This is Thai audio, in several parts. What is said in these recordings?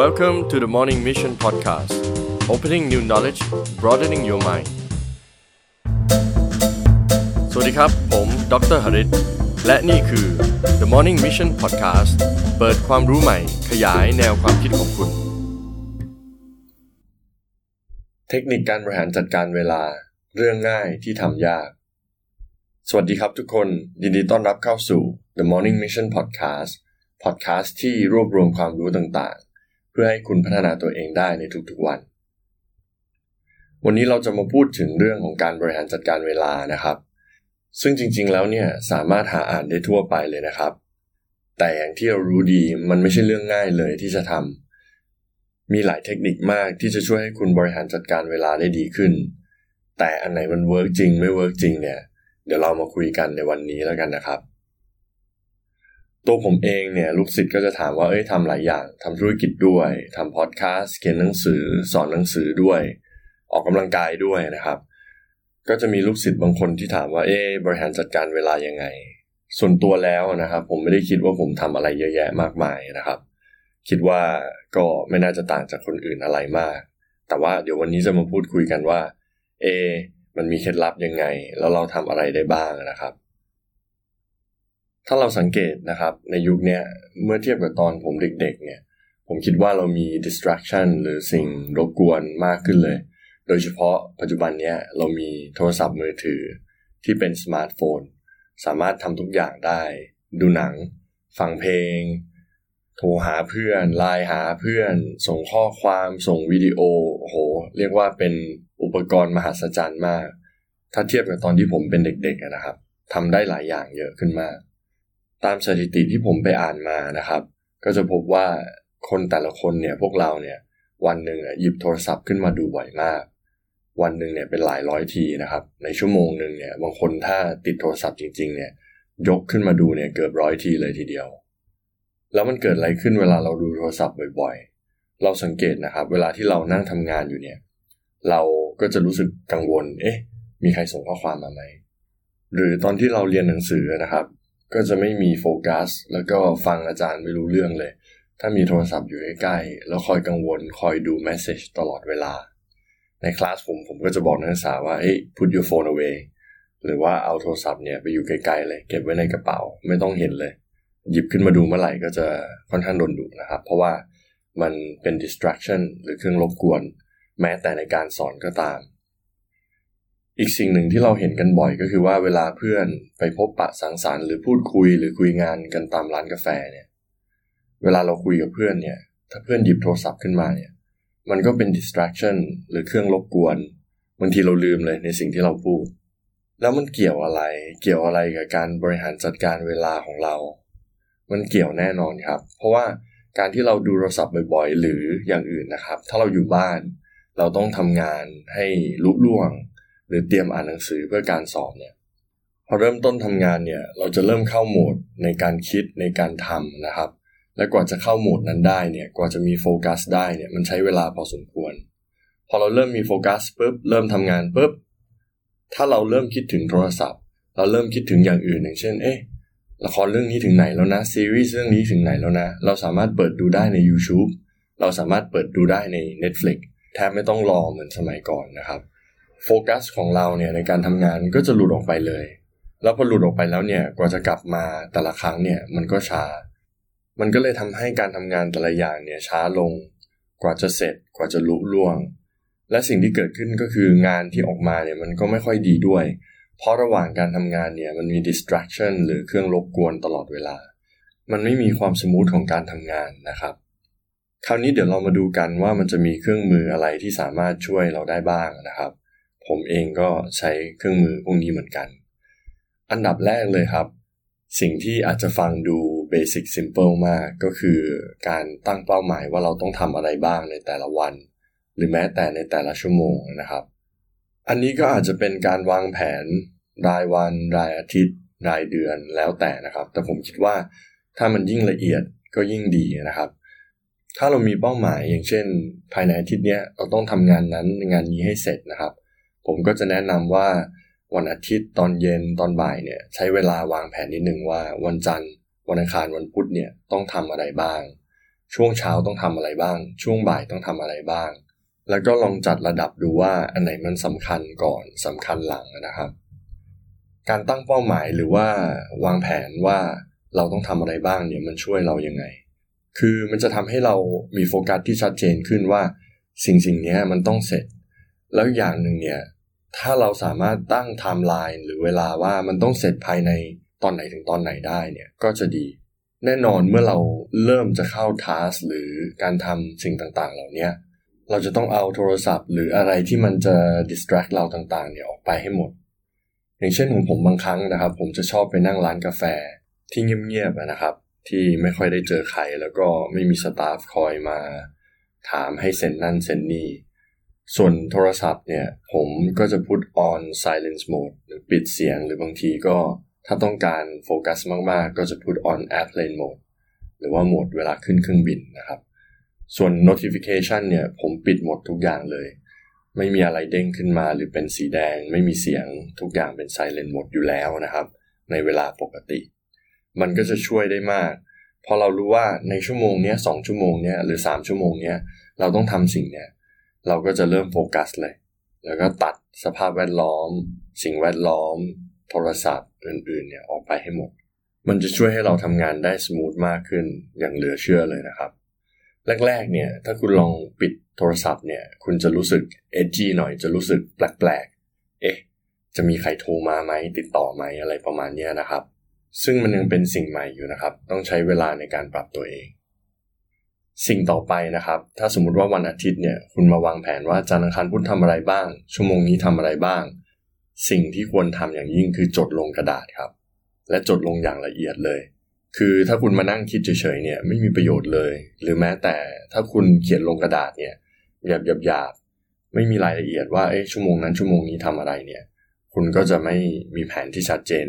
Welcome to the Morning Mission Podcast Opening new knowledge broadening your mind สวัสดีครับ ผมดรหริตและนี่คือ The Morning Mission Podcast เปิดความรู้ใหม่ ขยายแนวความคิดของคุณ เทคนิคการบริหารจัดการเวลา เรื่องง่ายที่ทำยาก สวัสดีครับทุกคน ยินดีต้อนรับเข้าสู่ The Morning Mission Podcast Podcast ที่รวบรวมความรู้ต่างๆ เพื่อให้คุณพัฒนาตัวเองได้ในทุกๆวัน วันนี้เราจะมาพูดถึงเรื่องของการบริหารจัดการเวลานะครับ ซึ่งจริงๆแล้วเนี่ยสามารถหาอ่านได้ทั่วไปเลยนะครับ แต่อย่างที่เรารู้ดีมันไม่ใช่เรื่องง่ายเลยที่จะทำมีหลายเทคนิคมากที่จะช่วยให้คุณบริหารจัดการเวลาได้ดีขึ้น แต่อันไหนมัน work จริงไม่ work จริงเนี่ยเดี๋ยวเรามาคุยกันในวันนี้แล้วกันนะครับ ตัวผมเองเนี่ยลูกศิษย์ก็จะถามว่าเอ้ยทำหลายอย่างทำธุรกิจด้วยทำพอดแคสต์เขียนหนังสือ สอนหนังสือด้วย ออกกำลังกายด้วยนะครับ ก็จะมีลูกศิษย์บางคนที่ถามว่าเอ๊บริหารจัดการเวลายังไง ส่วนตัวแล้วนะครับ ผมไม่ได้คิดว่าผมทำอะไรเยอะแยะมากมายนะครับ คิดว่าก็ไม่น่าจะต่างจากคนอื่นอะไรมาก แต่ว่าเดี๋ยววันนี้จะมาพูดคุยกันว่าเอมันมีเคล็ดลับยังไง แล้วเราทำอะไรได้บ้างนะครับ ถ้าเราสังเกตนะครับ ในยุคนี้เมื่อเทียบกับตอนผมเด็กๆ เนี่ย ผมคิดว่าเรามี distraction หรือสิ่งรบกวนมากขึ้นเลย โดยเฉพาะปัจจุบันนี้เรามีโทรศัพท์มือถือที่เป็นสมาร์ทโฟน สามารถทำทุกอย่างได้ ดูหนัง ฟังเพลง โทรหาเพื่อนไลน์หาเพื่อน ส่งข้อความส่งวิดีโอโอ้โหเรียกว่าเป็นอุปกรณ์มหัศจรรย์มาก ถ้าเทียบกับตอนที่ผมเป็นเด็กๆนะครับทำได้หลายอย่างเยอะขึ้นมาก ตามสถิติที่ผมไปอ่านมานะครับ ก็จะพบว่าคนแต่ละคนเนี่ยพวกเราเนี่ยวันหนึ่งหยิบโทรศัพท์ขึ้นมาดูบ่อยมาก วันหนึ่งเนี่ยเป็นหลายร้อยทีนะครับ ในชั่วโมงหนึ่งเนี่ยบางคนถ้าติดโทรศัพท์จริง ๆ เนี่ยยกขึ้นมาดูเนี่ยเกือบร้อยทีเลยทีเดียว แล้วมันเกิดอะไรขึ้นเวลาเราดูโทรศัพท์บ่อยๆ เราสังเกตนะครับ เวลาที่เรานั่งทำงานอยู่เนี่ย เราก็จะรู้สึกกังวล เอ๊ะ มีใครส่งข้อความมาไหมหรือตอนที่เราเรียนหนังสือนะครับ ก็จะไม่มีโฟกัส แล้วก็ฟังอาจารย์ไม่รู้เรื่องเลย ถ้ามีโทรศัพท์อยู่ใกล้ๆแล้วคอยกังวลคอยดูแมสเซจตลอดเวลา ในคลาสผมผมก็จะบอกนักศึกษาว่าเฮ้ย put your phone away หรือว่าเอาโทรศัพท์เนี่ยไปอยู่ไกลๆเลย เก็บไว้ในกระเป๋าไม่ต้องเห็นเลย หยิบขึ้นมาดูเมื่อไหร่ก็จะค่อนข้างโดนดุนะครับ เพราะว่ามันเป็น distraction หรือเครื่องรบกวน แม้แต่ในการสอนก็ตาม อีกสิ่งหนึ่งที่เราเห็นกันบ่อยก็คือว่าเวลาเพื่อนไปพบปะสังสรรค์หรือพูดคุยหรือคุยงานกันตามร้านกาแฟเนี่ย เวลาเราคุยกับเพื่อนเนี่ย ถ้าเพื่อนหยิบโทรศัพท์ขึ้นมาเนี่ย มันก็เป็น distraction หรือเครื่องรบกวนบางทีเราลืมเลยในสิ่งที่เราพูด แล้วมันเกี่ยวอะไร เกี่ยวอะไรกับการบริหารจัดการเวลาของเรา มันเกี่ยวแน่นอนครับ เพราะว่าการที่เราดูโทรศัพท์บ่อยๆ หรืออย่างอื่นนะครับ ถ้าเราอยู่บ้าน เราต้องทำงานให้ลุล่วง หรือเตรียมอ่านหนังสือเพื่อการสอบเนี่ยพอเริ่มต้นทำงานเนี่ยเราจะเริ่มเข้าโหมดในการคิดในการทำนะครับ และกว่าจะเข้าโหมดนั้นได้เนี่ยกว่าจะมีโฟกัสได้เนี่ยมันใช้เวลาพอสมควร พอเราเริ่มมีโฟกัสปุ๊บเริ่มทำงานปุ๊บถ้าเราเริ่มคิดถึงโทรศัพท์ เราเริ่มคิดถึงอย่างอื่นอย่างเช่น เอ๊ะละครเรื่องนี้ถึงไหนแล้วนะซีรีส์เรื่องนี้ถึงไหนแล้วนะ เราสามารถเปิดดูได้ใน YouTube เราสามารถเปิดดูได้ใน Netflix แทบไม่ต้องรอเหมือนสมัยก่อนนะครับ โฟกัสของเราเนี่ยในการทำงานก็จะหลุดออกไปเลย แล้วพอหลุดออกไปแล้วเนี่ยกว่าจะกลับมาแต่ละครั้งเนี่ยมันก็ช้า มันก็เลยทำให้การทำงานแต่ละอย่างเนี่ยช้าลง กว่าจะเสร็จกว่าจะลุล่วง และสิ่งที่เกิดขึ้นก็คืองานที่ออกมาเนี่ยมันก็ไม่ค่อยดีด้วย เพราะระหว่างการทำงานเนี่ยมันมี distraction หรือเครื่องรบกวนตลอดเวลา มันไม่มีความสมูทของการทำงานนะครับคราวนี้เดี๋ยวเรามาดูกันว่ามันจะมีเครื่องมืออะไรที่สามารถช่วยเราได้บ้างนะครับ ผมเองก็ใช้เครื่องมือพวกนี้เหมือนกัน อันดับแรกเลยครับ สิ่งที่อาจจะฟังดูเบสิกซิมเ l ิลมากก็คือการตั้งเป้าหมายว่าเราต้องทำอะไรบ้างในแต่ละวัน หรือแม้แต่ในแต่ละชั่วโมงนะครับ อันนี้ก็อาจจะเป็นการวางแผนรายวัน รายอาทิตย์ รายเดือนแล้วแต่นะครับ แต่ผมคิดว่าถ้ามันยิ่งละเอียดก็ยิ่งดีนะครับ ถ้าเรามีเป้าหมายอย่างเช่น ภายในอาทิตย์นี้เราต้องทำงานนั้นงานนี้ให้เสร็จนะครับ ผมก็จะแนะนำว่าวันอาทิตย์ตอนเย็นตอนบ่ายเนี่ยใช้เวลาวางแผนนิดหนึ่งว่าวันจันทร์ วันอังคารวันพุธเนี่ยต้องทำอะไรบ้าง ช่วงเช้าต้องทำอะไรบ้าง ช่วงบ่ายต้องทำอะไรบ้าง แล้วก็ลองจัดระดับดูว่าอันไหนมันสำคัญก่อนสำคัญหลังนะครับ การตั้งเป้าหมายหรือว่าวางแผนว่าเราต้องทำอะไรบ้างเนี่ยมันช่วยเรายังไง คือมันจะทำให้เรามีโฟกัสที่ชัดเจนขึ้นว่าสิ่งสิ่งนี้มันต้องเสร็จ แล้วอย่างหนึ่งเนี่ย ถ้าเราสามารถตั้งไทม์ไลน์หรือเวลาว่ามันต้องเสร็จภายในตอนไหนถึงตอนไหนได้เนี่ยก็จะดี แน่นอนเมื่อเราเริ่มจะเข้า task หรือการทำสิ่งต่างๆ เหล่านี้เราจะต้องเอาโทรศัพท์ หรืออะไรที่มันจะ distract เราต่างๆ เนี่ยออกไปให้หมด อย่างเช่นของผมบางครั้งนะครับ ผมจะชอบไปนั่งร้านกาแฟที่เงียบๆนะครับ ที่ไม่ค่อยได้เจอใครแล้วก็ไม่มี staff คอยมา ถามให้เซ็นนั่นเซ็นนี่ ส่วนโทรศัพท์เนี่ย ผมก็จะพูด on silence mode หรือปิดเสียงหรือบางทีก็ถ้าต้องการโฟกัสมาก ๆ ก็จะพูด on airplane mode หรือว่าโหมดเวลาขึ้นเครื่องบินนะครับ ส่วน notification เนี่ย ผมปิดหมดทุกอย่างเลย ไม่มีอะไรเด้งขึ้นมาหรือเป็นสีแดง ไม่มีเสียงทุกอย่างเป็น silent mode อยู่แล้วนะครับ ในเวลาปกติ มันก็จะช่วยได้มากพอเรารู้ว่าในชั่วโมงนี้สองชั่วโมงนี้หรือ 3 ชั่วโมงนี้เราต้องทำสิ่งเนี้ย เราก็จะเริ่มโฟกัสเลย แล้วก็ตัดสภาพแวดล้อม สิ่งแวดล้อม โทรศัพท์อื่นๆเนี่ยออกไปให้หมด มันจะช่วยให้เราทำงานได้ smooth มากขึ้นอย่างเหลือเชื่อเลยนะครับ แรกๆเนี่ยถ้าคุณลองปิดโทรศัพท์เนี่ยคุณจะรู้สึกเอจีหน่อยจะรู้สึกแปลกๆ เอ๊ะ จะมีใครโทรมาไหมติดต่อไหมอะไรประมาณนี้นะครับ ซึ่งมันยังเป็นสิ่งใหม่อยู่นะครับ ต้องใช้เวลาในการปรับตัวเอง สิ่งต่อไปนะครับ ถ้าสมมุติว่าวันอาทิตย์เนี่ยคุณมาวางแผนว่าจันทร์อังคารพุธทำอะไรบ้าง ชั่วโมงนี้ทำอะไรบ้าง สิ่งที่ควรทำอย่างยิ่งคือจดลงกระดาษครับ และจดลงอย่างละเอียดเลย คือถ้าคุณมานั่งคิดเฉยๆเนี่ยไม่มีประโยชน์เลย หรือแม้แต่ถ้าคุณเขียนลงกระดาษเนี่ยหยาบหยาบไม่มีรายละเอียดว่าเอ๊ะชั่วโมงนั้นชั่วโมงนี้ทำอะไรเนี่ย คุณก็จะไม่มีแผนที่ชัดเจน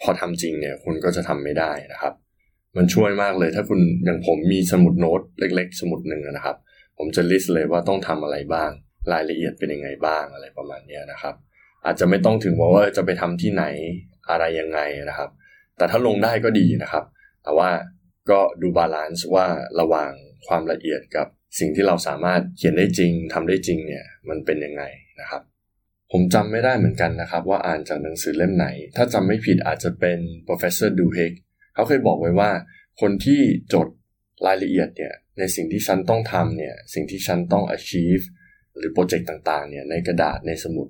พอทำจริงเนี่ยคุณก็จะทำไม่ได้นะครับ มันช่วยมากเลย ถ้าคุณอย่างผมมีสมุดโน้ตเล็ก ๆ สมุดหนึ่งนะครับ ผมจะ list เลยว่าต้องทำอะไรบ้าง รายละเอียดเป็นยังไงบ้างอะไรประมาณนี้นะครับ อาจจะไม่ต้องถึงว่าจะไปทำที่ไหนอะไรยังไงนะครับ แต่ถ้าลงได้ก็ดีนะครับ แต่ว่าก็ดู balance ว่าระหว่างความละเอียดกับสิ่งที่เราสามารถเขียนได้จริงทำได้จริงเนี่ยมันเป็นยังไงนะครับผมจำไม่ได้เหมือนกันนะครับ ว่าอ่านจากหนังสือเล่มไหน ถ้าจำไม่ผิดอาจจะเป็น professor Duhigg เขาเคยบอกไว้ว่า คนที่จดรายละเอียดเนี่ยในสิ่งที่ฉันต้องทำเนี่ยสิ่งที่ฉันต้อง achieve หรือโปรเจกต์ต่างๆเนี่ยในกระดาษในสมุด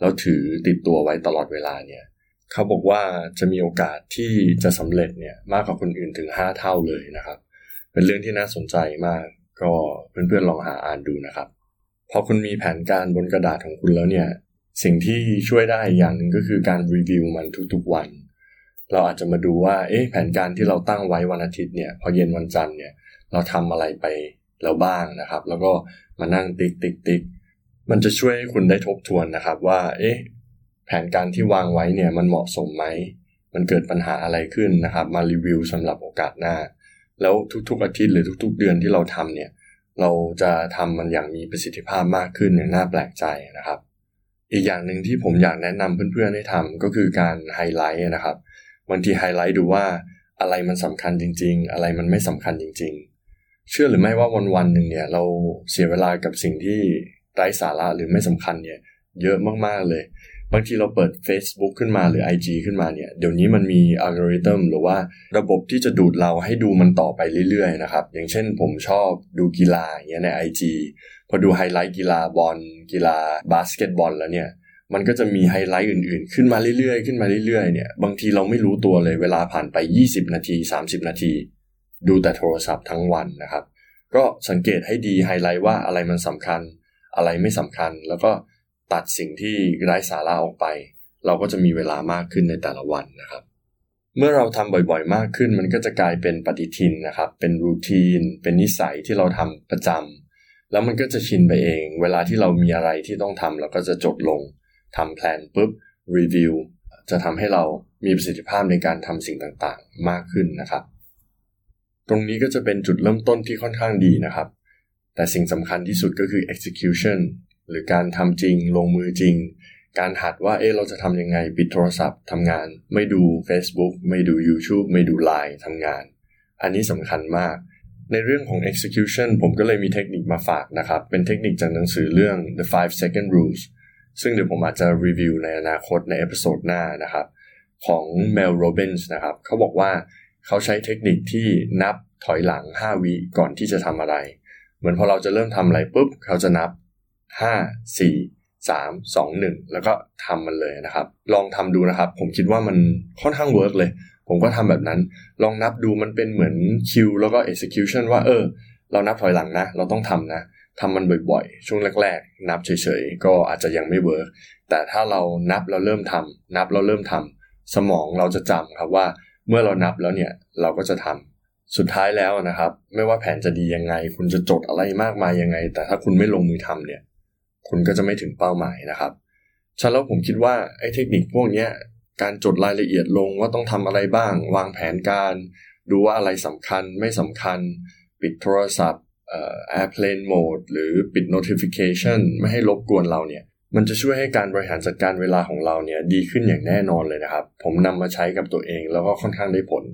แล้วถือติดตัวไว้ตลอดเวลาเนี่ยเขาบอกว่าจะมีโอกาสที่จะสำเร็จเนี่ยมากกว่าคนอื่นถึง 5 เท่าเลยนะครับ เป็นเรื่องที่น่าสนใจมาก ก็เพื่อนๆลองหาอ่านดูนะครับพอคุณมีแผนการบนกระดาษของคุณแล้วเนี่ยสิ่งที่ช่วยได้อย่างหนึ่งก็คือการรีวิวมันทุกๆวัน เราอาจจะมาดูว่า เอ๊ะแผนการที่เราตั้งไว้วันอาทิตย์เนี่ย พอเย็นวันจันทร์เนี่ย เราทำอะไรไปแล้วบ้างนะครับ แล้วก็มานั่งติ๊กติ๊กติ๊กมันจะช่วยให้คุณได้ทบทวนนะครับ ว่า เอ๊ะ แผนการที่วางไว้เนี่ย มันเหมาะสมไหม มันเกิดปัญหาอะไรขึ้นนะครับ มารีวิวสำหรับโอกาสหน้า แล้วทุกๆอาทิตย์หรือทุก ๆ เดือนที่เราทำเนี่ย เราจะทำมันอย่างมีประสิทธิภาพมากขึ้นอย่างน่าแปลกใจนะครับ อีกอย่างหนึ่งที่ผมอยากแนะนำเพื่อนๆให้ทำก็คือการไฮไลท์นะครับ บางทีไฮไลท์ดูว่าอะไรมันสำคัญจริง ๆ อะไรมันไม่สำคัญจริง ๆ เชื่อหรือไม่ว่าวันวันหนึ่งเนี่ย เราเสียเวลากับสิ่งที่ไร้สาระหรือไม่สำคัญเนี่ย เยอะมากๆเลย บางทีเราเปิด Facebook ขึ้นมาหรือ IG ขึ้นมาเนี่ย เดี๋ยวนี้มันมีอัลกอริทึมหรือว่าระบบที่จะดูดเราให้ดูมันต่อไปเรื่อยๆนะครับ อย่างเช่นผมชอบดูกีฬาอย่างเงี้ยใน IG พอดูไฮไลท์กีฬาบอลกีฬาบาสเกตบอลแล้วเนี่ย มันก็จะมีไฮไลท์อื่นๆ ขึ้นมาเรื่อยๆ ขึ้นมาเรื่อยๆ เนี่ย บางทีเราไม่รู้ตัวเลยเวลาผ่านไป 20 นาที 30 นาที ดูแต่โทรศัพท์ทั้งวันนะครับ ก็สังเกตให้ดีไฮไลท์ว่าอะไรมันสำคัญ อะไรไม่สำคัญ แล้วก็ตัดสิ่งที่ไร้สาระออกไป เราก็จะมีเวลามากขึ้นในแต่ละวันนะครับ เมื่อเราทำบ่อยๆ มากขึ้น มันก็จะกลายเป็นปฏิทินนะครับ เป็นรูทีน เป็นนิสัยที่เราทำประจำแล้วมันก็จะชินไปเอง เวลาที่เรามีอะไรที่ต้องทำเราก็จะจดลง ทำแพลนปุ๊บรีวิวจะทำให้เรามีประสิทธิภาพในการทำสิ่งต่างๆ มากขึ้นนะครับ ตรงนี้ก็จะเป็นจุดเริ่มต้นที่ค่อนข้างดีนะครับ แต่สิ่งสำคัญที่สุดก็คือ execution หรือการทำจริง ลงมือจริง การหัดว่าเออเราจะทำยังไงปิดโทรศัพท์ทำงาน ไม่ดู Facebook ไม่ดู YouTube ไม่ดู Line ทำงาน อันนี้สำคัญมาก ในเรื่องของ execution ผมก็เลยมีเทคนิคมาฝากนะครับ เป็นเทคนิคจากหนังสือเรื่อง The Five Second Rules ซึ่งเดี๋ยวผมอาจจะรีวิวในอนาคตใน episode หน้านะครับ ของ Mel Robbins นะครับ เขาบอกว่าเขาใช้เทคนิคที่นับถอยหลัง 5 วิก่อนที่จะทำอะไร เหมือนพอเราจะเริ่มทำอะไรปุ๊บ เขาจะนับ 5 4 3 2 1 แล้วก็ทำมันเลยนะครับ ลองทำดูนะครับ ผมคิดว่ามันค่อนข้าง work เลย ผมก็ทำแบบนั้น ลองนับดูมันเป็นเหมือนคิวแล้วก็ execution ว่าเออ เรานับถอยหลังนะ เราต้องทำนะ ทำมันบ่อยๆ ช่วงแรกๆ นับเฉยๆ ก็อาจจะยังไม่ workแต่ถ้าเรานับเราเริ่มทำนับเราเริ่มทำสมองเราจะจำครับว่า เมื่อเรานับแล้วเนี่ยเราก็จะทำสุดท้ายแล้วนะครับ ไม่ว่าแผนจะดียังไง คุณจะจดอะไรมากมายยังไง แต่ถ้าคุณไม่ลงมือทำเนี่ย คุณก็จะไม่ถึงเป้าหมายนะครับฉะนั้นแล้วผมคิดว่าไอ้เทคนิคพวกนี้การจดรายละเอียดลงว่าต้องทำอะไรบ้าง วางแผนการ ดูว่าอะไรสำคัญไม่สำคัญ ปิดโทรศัพท์ airplane mode หรือปิด notification ไม่ให้รบกวนเราเนี่ย มันจะช่วยให้การบริหารจัดการเวลาของเราเนี่ยดีขึ้นอย่างแน่นอนเลยนะครับ ผมนำมาใช้กับตัวเองแล้วก็ค่อนข้างได้ผล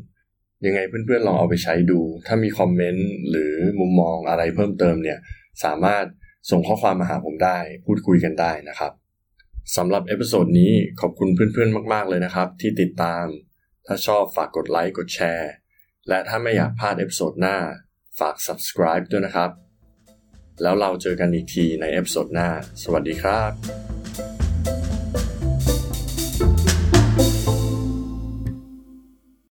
ยังไงเพื่อนๆลองเอาไปใช้ดู ถ้ามีคอมเมนต์หรือมุมมองอะไรเพิ่มเติมเนี่ย สามารถส่งข้อความมาหาผมได้ พูดคุยกันได้นะครับสำหรับ episode นี้ขอบคุณเพื่อนๆมากๆเลยนะครับ ที่ติดตาม ถ้าชอบฝากกดไลค์กดแชร์ และถ้าไม่อยากพลาด episode หน้า ฝาก subscribe ด้วยนะครับ แล้วเราเจอกันอีกทีใน episode หน้า สวัสดีครับ